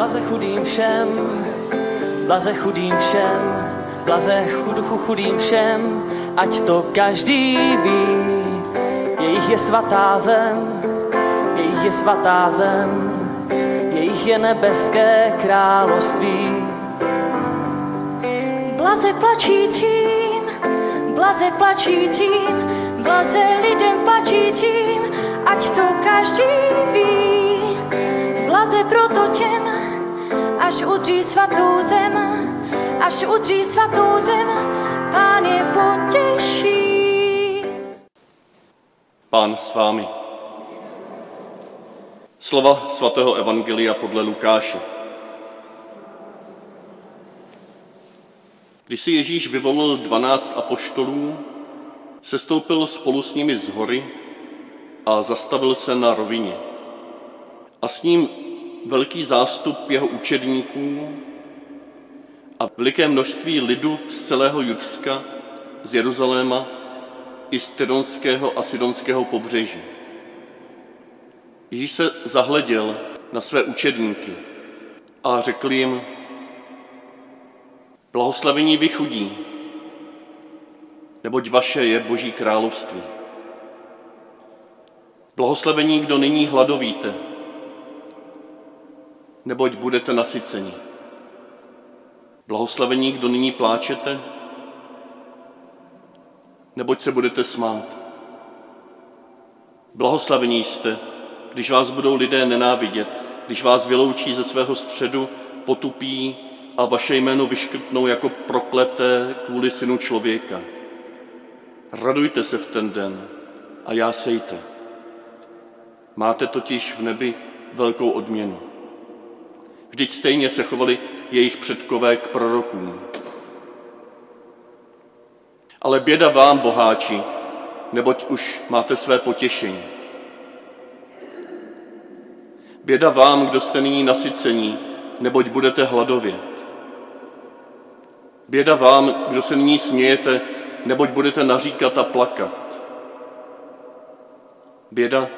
blaze chudým všem, blaze chudým všem, blaze chuduchu chudým všem, ať to každý ví. Jejich je svatá zem, jejich je svatá zem, jejich je nebeské království. Blaze plačícím, blaze plačícím, blaze lidem plačícím, ať to každý ví. Blaze proto těm, až udří svatou zem, až udří svatou zem, pán je potěší. Pán s vámi. Slova svatého Evangelia podle Lukáše. Když si Ježíš vyvolil dvanáct apoštolů, sestoupil spolu s nimi z hory a zastavil se na rovině. A s ním velký zástup jeho učedníků a veliké množství lidu z celého Judska, z Jeruzaléma i z Tydonského a Sidonského pobřeží. Ježíš se zahleděl na své učedníky a řekl jim, blahoslavení vy chudí, neboť vaše je Boží království. Blahoslavení, kdo nyní hladovíte, neboť budete nasyceni. Blahoslavení, kdo nyní pláčete, neboť se budete smát. Blahoslavení jste, když vás budou lidé nenávidět, když vás vyloučí ze svého středu, potupí a vaše jméno vyškrtnou jako prokleté kvůli synu člověka. Radujte se v ten den a já sejte. Máte totiž v nebi velkou odměnu. Vždyť stejně se chovali jejich předkové k prorokům. Ale běda vám, boháči, neboť už máte své potěšení. Běda vám, kdo jste nyní nasycení, neboť budete hladovět. Běda vám, kdo se nyní smějete, neboť budete naříkat a plakat. Běda,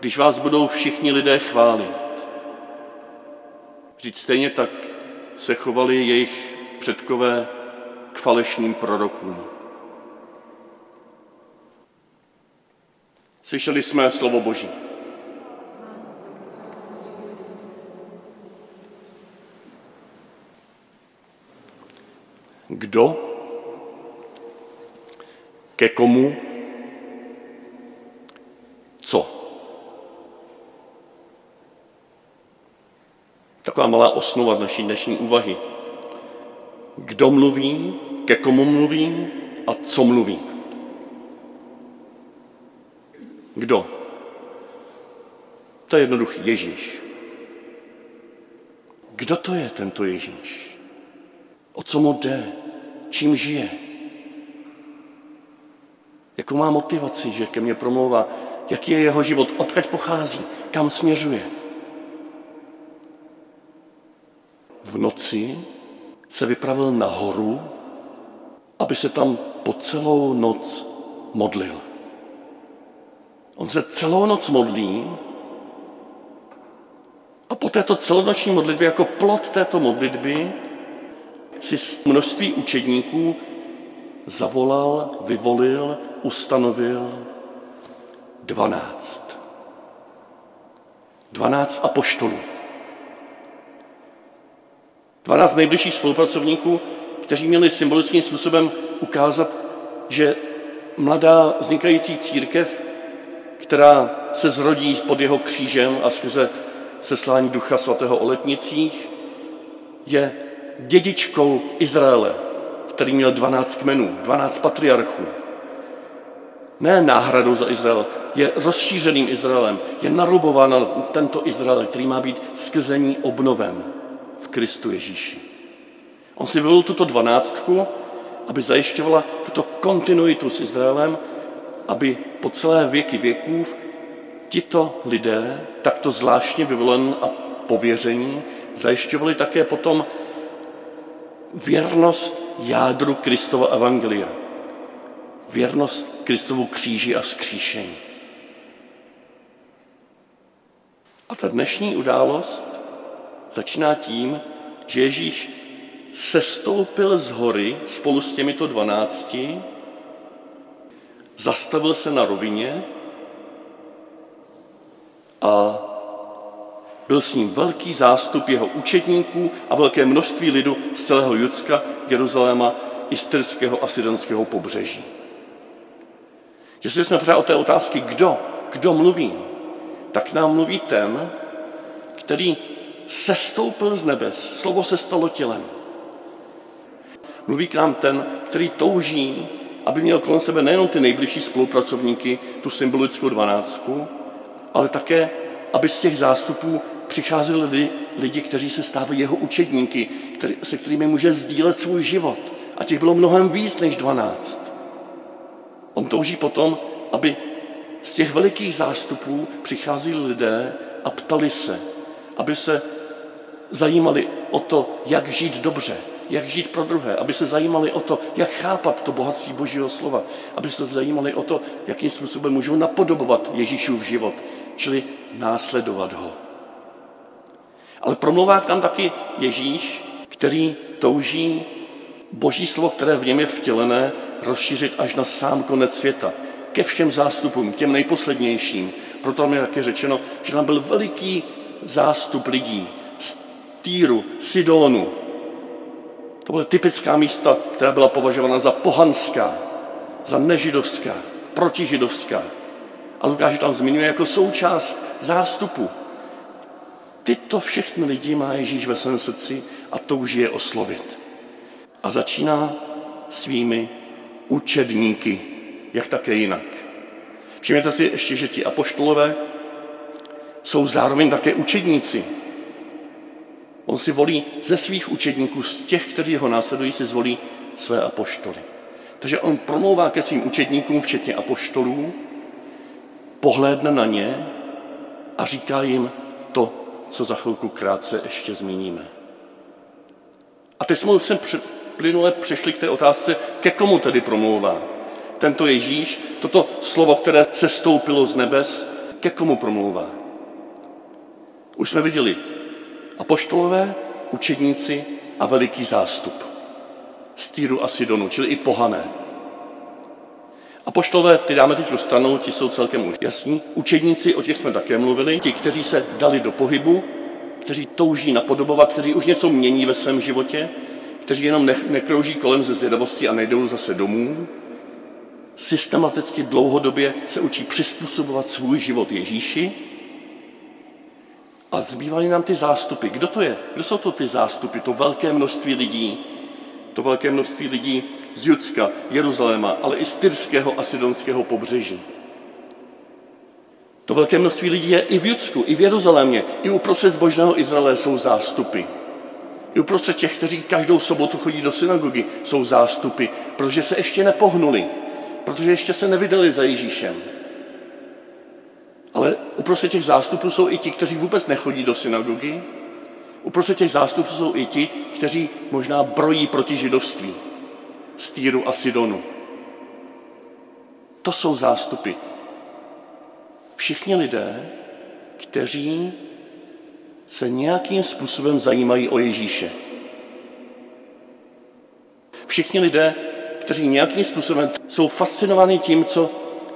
když vás budou všichni lidé chválit. Vždyť stejně tak se chovali jejich předkové k falešným prorokům. Slyšeli jsme slovo Boží. Kdo? Ke komu? Co? Taková malá osnova naší dnešní úvahy. Kdo mluví, ke komu mluví a co mluví? Kdo? To je jednoduchý Ježíš. Kdo to je tento Ježíš? O co mu jde? Čím žije? Jakou má motivaci, že ke mně promlouvá? Jaký je jeho život? Odkud pochází? Kam směřuje? V noci se vypravil nahoru, aby se tam po celou noc modlil. On se celou noc modlí a po této celonoční modlitbě, jako plot této modlitby, si množství učedníků zavolal, vyvolil, ustanovil dvanáct. Dvanáct apoštolů. Dvanáct nejbližších spolupracovníků, kteří měli symbolickým způsobem ukázat, že mladá vznikající církev, která se zrodí pod jeho křížem a skrze seslání Ducha Svatého o letnicích, je dědičkou Izraele, který měl 12 kmenů, 12 patriarchů. Ne náhradou za Izrael, je rozšířeným Izraelem, je narubován na tento Izrael, který má být skrze ní obnoven v Kristu Ježíši. On si vyvolil tuto dvanáctku, aby zajišťovala tuto kontinuitu s Izraelem, aby po celé věky věků tito lidé, takto zvláštně vyvolen a pověření, zajišťovali také potom věrnost jádru Kristova evangelia. Věrnost Kristovu kříži a vzkříšení. A ta dnešní událost začíná tím, že Ježíš sestoupil z hory spolu s těmito dvanácti, zastavil se na rovině a byl s ním velký zástup jeho učedníků a velké množství lidu z celého Judska, Jeruzaléma i z Tyrského a Sidonského pobřeží. Jestli jsme pořád o té otázky, kdo, kdo mluví, tak nám mluví ten, který sestoupil z nebes, slovo se stalo tělem. Mluví k nám ten, který touží, aby měl kolem sebe nejenom ty nejbližší spolupracovníky, tu symbolickou dvanáctku, ale také, aby z těch zástupů přicházeli lidi, lidi kteří se stávají jeho učedníky, který, se kterými může sdílet svůj život. A těch bylo mnohem víc než dvanáct. On touží potom, aby z těch velikých zástupů přicházeli lidé a ptali se, aby se zajímali o to, jak žít dobře, jak žít pro druhé, aby se zajímali o to, jak chápat to bohatství Božího slova, aby se zajímali o to, jakým způsobem můžou napodobovat Ježíšův život, čili následovat ho. Ale promluvá tam taky Ježíš, který touží Boží slovo, které v něm je vtělené, rozšířit až na sám konec světa, ke všem zástupům, těm nejposlednějším. Proto tam je také řečeno, že tam byl veliký zástup lidí Týru, Sidonu. To byly typická místa, která byla považována za pohanská, za nežidovská, protižidovská. A Lukáš tam zmiňuje jako součást zástupu. Tyto všechny lidi má Ježíš ve svém srdci a touží je oslovit. A začíná svými učedníky, jak také jinak. Všimněte si ještě, že ti apoštolové jsou zároveň také učedníci. On si volí ze svých učedníků, z těch, kteří ho následují, si zvolí své apoštoly. Takže on promlouvá ke svým učedníkům, včetně apoštolů, pohlédne na ně a říká jim to, co za chvilku krátce ještě zmíníme. A teď jsme sem plynule přešli k té otázce, ke komu tedy promlouvá. Tento Ježíš, toto slovo, které se stoupilo z nebes, ke komu promlouvá. Už jsme viděli apoštolové, učedníci a veliký zástup z Týru a Sidonu, čili i pohané. Apoštolové, ty dáme teď stranou, ti jsou celkem už jasní. Učedníci, o těch jsme také mluvili, ti, kteří se dali do pohybu, kteří touží napodobovat, kteří už něco mění ve svém životě, kteří jenom ne- nekrouží kolem ze zvědavosti a nejdou zase domů, systematicky dlouhodobě se učí přizpůsobovat svůj život Ježíši a zbývají nám ty zástupy. Kdo to je? Kdo jsou to ty zástupy? To velké množství lidí, to velké množství lidí z Judska, Jeruzaléma, ale i z Tyrského a Sidonského pobřeží. To velké množství lidí je i v Judsku, i v Jeruzalémě, i uprostřed zbožného Izraele jsou zástupy. I uprostřed těch, kteří každou sobotu chodí do synagogy, jsou zástupy, protože se ještě nepohnuli, protože ještě se nevydali za Ježíšem. Ale uprostřed těch zástupů jsou i ti, kteří vůbec nechodí do synagogy. Uprostřed těch zástupů jsou i ti, kteří možná brojí proti židovství z Týru a Sidonu. To jsou zástupy. Všichni lidé, kteří se nějakým způsobem zajímají o Ježíše. Všichni lidé, kteří nějakým způsobem jsou fascinováni tím, co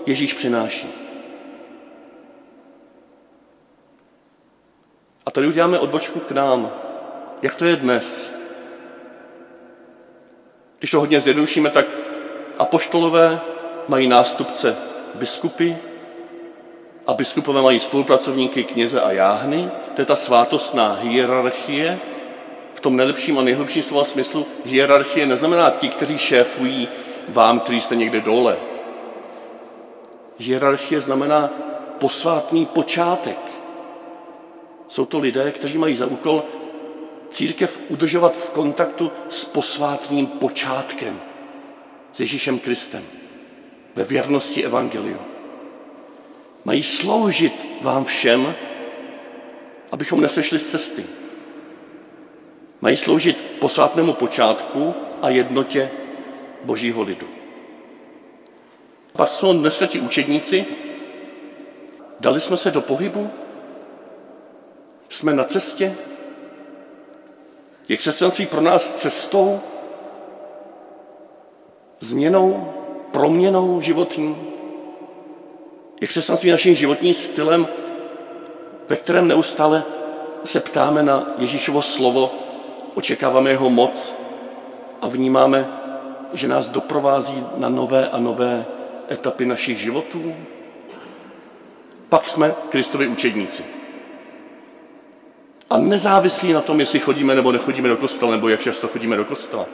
Ježíš přináší. Tady uděláme odbočku k nám. Jak to je dnes? Když to hodně zjednodušíme, tak apoštolové mají nástupce biskupy a biskupové mají spolupracovníky kněze a jáhny. To je ta svátostná hierarchie. V tom nejlepším a nejhlubším slova smyslu hierarchie neznamená ti, kteří šéfují vám, kteří jste někde dole. Hierarchie znamená posvátný počátek. Jsou to lidé, kteří mají za úkol církev udržovat v kontaktu s posvátným počátkem, s Ježíšem Kristem, ve věrnosti Evangeliu. Mají sloužit vám všem, abychom nesešli z cesty. Mají sloužit posvátnému počátku a jednotě božího lidu. Pak jsou dneska ti učedníci, dali jsme se do pohybu, jsme na cestě, Je křesťanství pro nás cestou, změnou, proměnou životní? Je křesťanství naším životním stylem, ve kterém neustále se ptáme na Ježíšovo slovo, očekáváme jeho moc a vnímáme, že nás doprovází na nové a nové etapy našich životů? Pak jsme Kristovi učedníci. A nezávislí na tom, jestli chodíme nebo nechodíme do kostela, nebo jak často chodíme do kostela.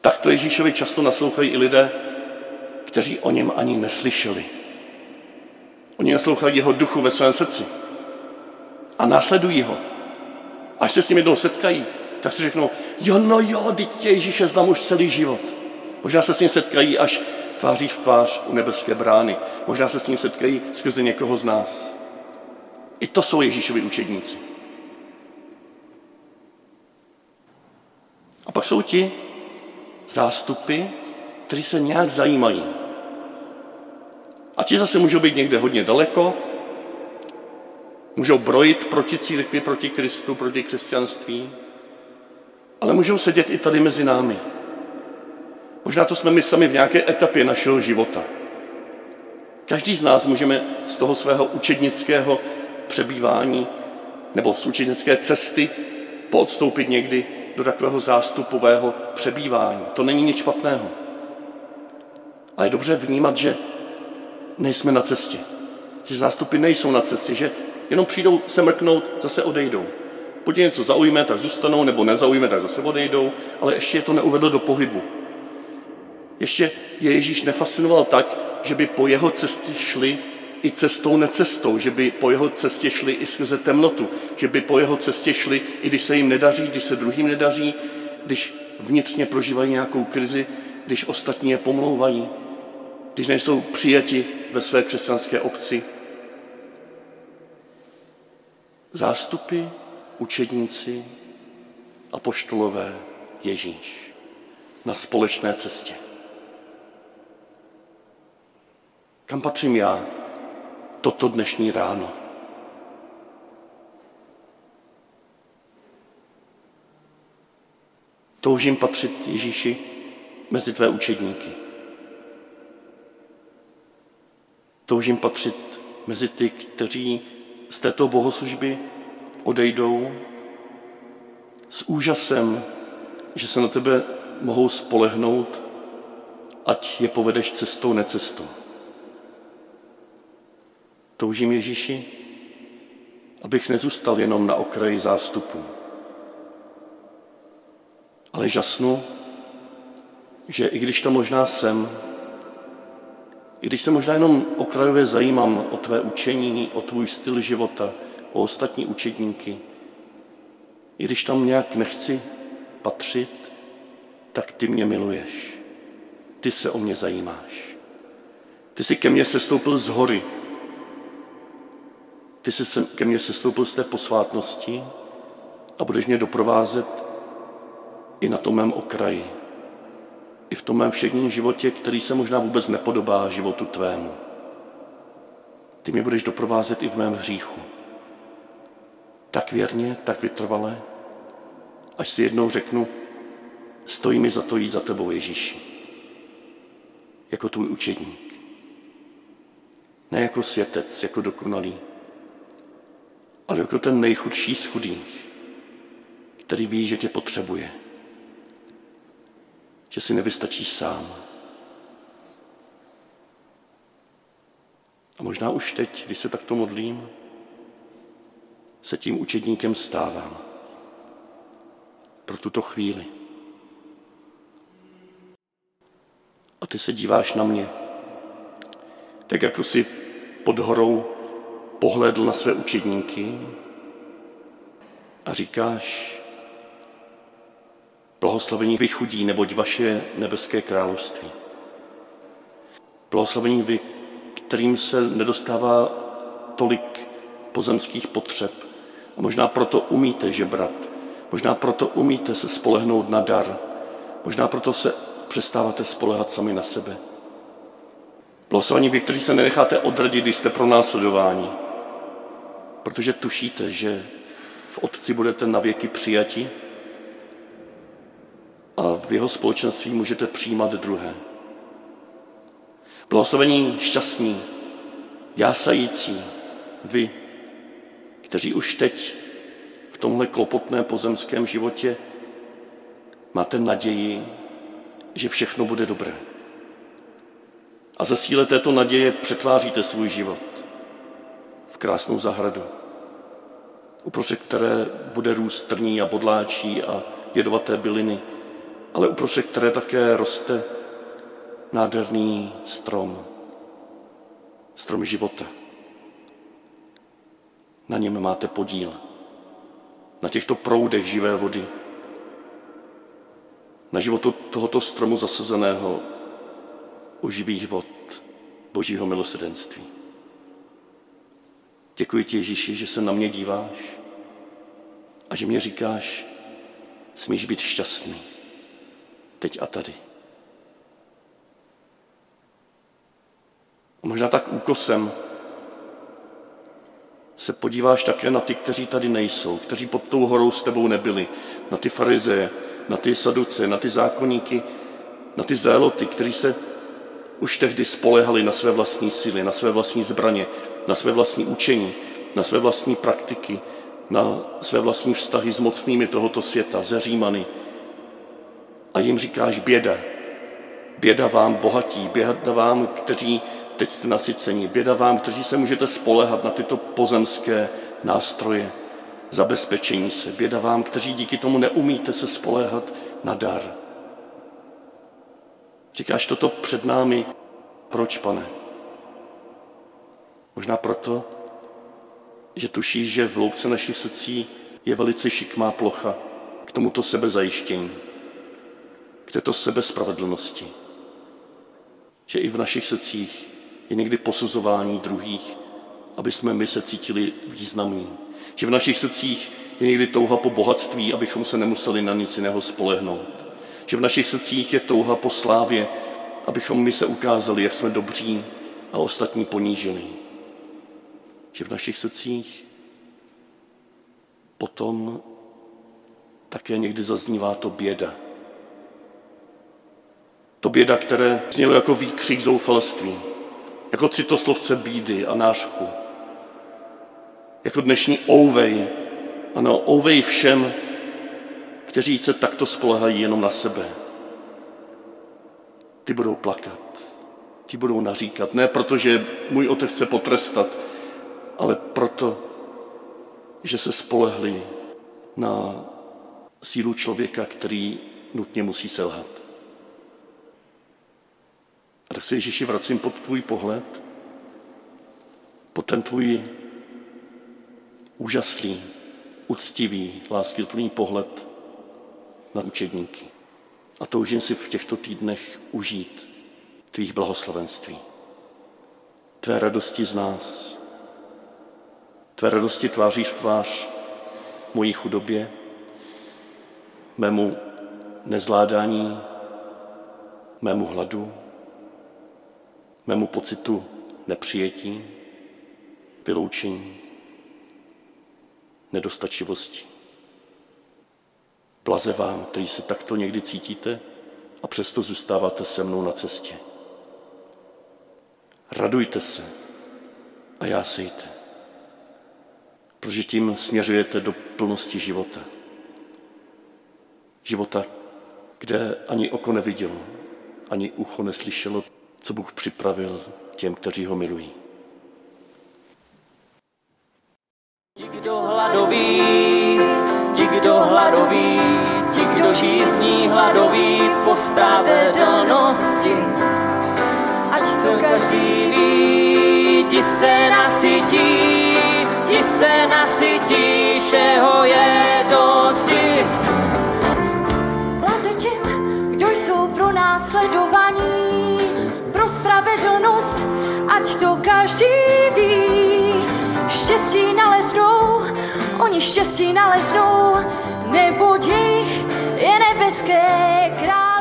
Tak to Ježíšovi často naslouchají i lidé, kteří o něm ani neslyšeli. Oni naslouchají jeho duchu ve svém srdci a následují ho. Až se s ním jednou setkají, tak si řeknou, jo, no jo, teď tě Ježíše znám už celý život. Možná se s ním setkají až tváří v tvář u nebeské brány. Možná se s ním setkají skrze někoho z nás. I to jsou Ježíšovi učedníci. A pak jsou ti zástupy, kteří se nějak zajímají. A ti zase můžou být někde hodně daleko, můžou brojit proti církvi, proti Kristu, proti křesťanství, ale můžou sedět i tady mezi námi. Možná to jsme my sami v nějaké etapě našeho života. Každý z nás můžeme z toho svého učednického přebývání nebo z učednické cesty poodstoupit někdy do takového zástupového přebývání. To není nic špatného. Ale je dobře vnímat, že nejsme na cestě. Že zástupy nejsou na cestě, že jenom přijdou se mrknout, zase odejdou. Buď něco zaujme, tak zůstanou, nebo nezaujme, tak zase odejdou, ale ještě je to neuvedlo do pohybu. Ještě je Ježíš nefascinoval tak, že by po jeho cestě šli i cestou necestou, že by po jeho cestě šli i skrze temnotu, že by po jeho cestě šli, i když se jim nedaří, když se druhým nedaří, když vnitřně prožívají nějakou krizi, když ostatní je pomlouvají, když nejsou přijati ve své křesťanské obci. Zástupy, učedníci a poštolové Ježíš na společné cestě. Kam patřím já toto dnešní ráno? Toužím patřit Ježíši mezi tvé učedníky. Toužím patřit mezi ty, kteří z této bohoslužby odejdou s úžasem, že se na tebe mohou spolehnout, ať je povedeš cestou, necestou. Toužím Ježíši, abych nezůstal jenom na okraji zástupu, ale žasnu, že i když to možná jsem, i když se možná jenom okrajově zajímám o tvé učení, o tvůj styl života, o ostatní učedníky, i když tam nějak nechci patřit, tak ty mě miluješ. Ty se o mě zajímáš. Ty jsi ke mně sestoupil z hory, ty jsi ke mně sestoupil z té posvátnosti a budeš mě doprovázet i na tom mém okraji. I v tom mém všedním životě, který se možná vůbec nepodobá životu tvému. Ty mě budeš doprovázet i v mém hříchu. Tak věrně, tak vytrvale, až si jednou řeknu, stojí mi za to jít za tebou, Ježíši. Jako tvůj učedník. Ne jako světec, jako dokonalý, ale jako ten nejchudší z chudých, který ví, že tě potřebuje, že si nevystačí sám. A možná už teď, když se takto modlím, se tím učedníkem stávám pro tuto chvíli. A ty se díváš na mě, tak jako si pod horou pohledl na své učedníky a říkáš, blahoslavení vy chudí, neboť vaše nebeské království. Blahoslavení vy, kterým se nedostává tolik pozemských potřeb. A možná proto umíte žebrat. Možná proto umíte se spolehnout na dar. Možná proto se přestáváte spolehat sami na sebe. Blahoslavení vy, kteří se nenecháte odradit, když jste pro následování protože tušíte, že v Otci budete navěky přijati a v jeho společenství můžete přijímat druhé. Blahoslavení šťastní, jásající, vy, kteří už teď v tomhle klopotné pozemském životě máte naději, že všechno bude dobré. A ze síle této naděje přetváříte svůj život krásnou zahradu, uprostřed které bude růst trní a bodláčí a jedovaté byliny, ale uprostřed které také roste nádherný strom, strom života. Na něm máte podíl, na těchto proudech živé vody, na životu tohoto stromu zasazeného u živých vod Božího milosedenství. Děkuji ti, Ježíši, že se na mě díváš a že mě říkáš, smíš být šťastný teď a tady. A možná tak úkosem se podíváš také na ty, kteří tady nejsou, kteří pod tou horou s tebou nebyli, na ty farizeje, na ty saduce, na ty zákonníky, na ty zéloty, kteří se už tehdy spolehali na své vlastní síly, na své vlastní zbraně, na své vlastní učení, na své vlastní praktiky, na své vlastní vztahy s mocnými tohoto světa, ze Římany. A jim říkáš běda. Běda vám bohatí, běda vám, kteří teď jste nasyceni, běda vám, kteří se můžete spolehat na tyto pozemské nástroje zabezpečení se. Běda vám, kteří díky tomu neumíte se spoléhat na dar. Říkáš toto před námi. Proč, pane? Možná proto, že tušíš, že v loupce našich srdcí je velice šikmá plocha k tomuto sebezajištění, k této sebespravedlnosti. Že i v našich srdcích je někdy posuzování druhých, aby jsme my se cítili významní. Že v našich srdcích je někdy touha po bohatství, abychom se nemuseli na nic jiného spolehnout. Že v našich srdcích je touha po slávě, abychom my se ukázali, jak jsme dobří a ostatní ponížili. Že v našich srdcích potom také někdy zaznívá to běda. To běda, které znělo jako výkřik zoufalství, jako citoslovce bídy a nářku. Jako dnešní ouvej, ano, ouvej všem, kteří se takto spolehají jenom na sebe. Ty budou plakat, ti budou naříkat. Ne proto, že můj otec chce potrestat, ale proto, že se spolehli na sílu člověka, který nutně musí selhat. A tak se Ježíši vracím pod tvůj pohled, pod ten tvůj úžasný, uctivý, láskyplný pohled na učedníky. A toužím si v těchto týdnech užít tvých blahoslavenství. Tvé radosti z nás. Tvé radosti tváří v tvář mojí chudobě, mému nezvládání, mému hladu, mému pocitu nepřijetí, vyloučení, nedostačivosti. Blaze vám, kteří se takto někdy cítíte a přesto zůstáváte se mnou na cestě. Radujte se a jásejte, protože tím směřujete do plnosti života. Života, kde ani oko nevidělo, ani ucho neslyšelo, co Bůh připravil těm, kteří ho milují. Ti, kdo hladoví, ti, kdo hladoví, ti, kdo žízní hladoví po spravedlnosti. Ať to každý ví, ti se nasytí, ti se nasytí, všeho je dosti. Blaze těm, kdo jsou pro následovaní, pro spravedlnost, ať to každý ví. Štěstí naleznou, oni štěstí naleznou, neboť jejich je nebeské království.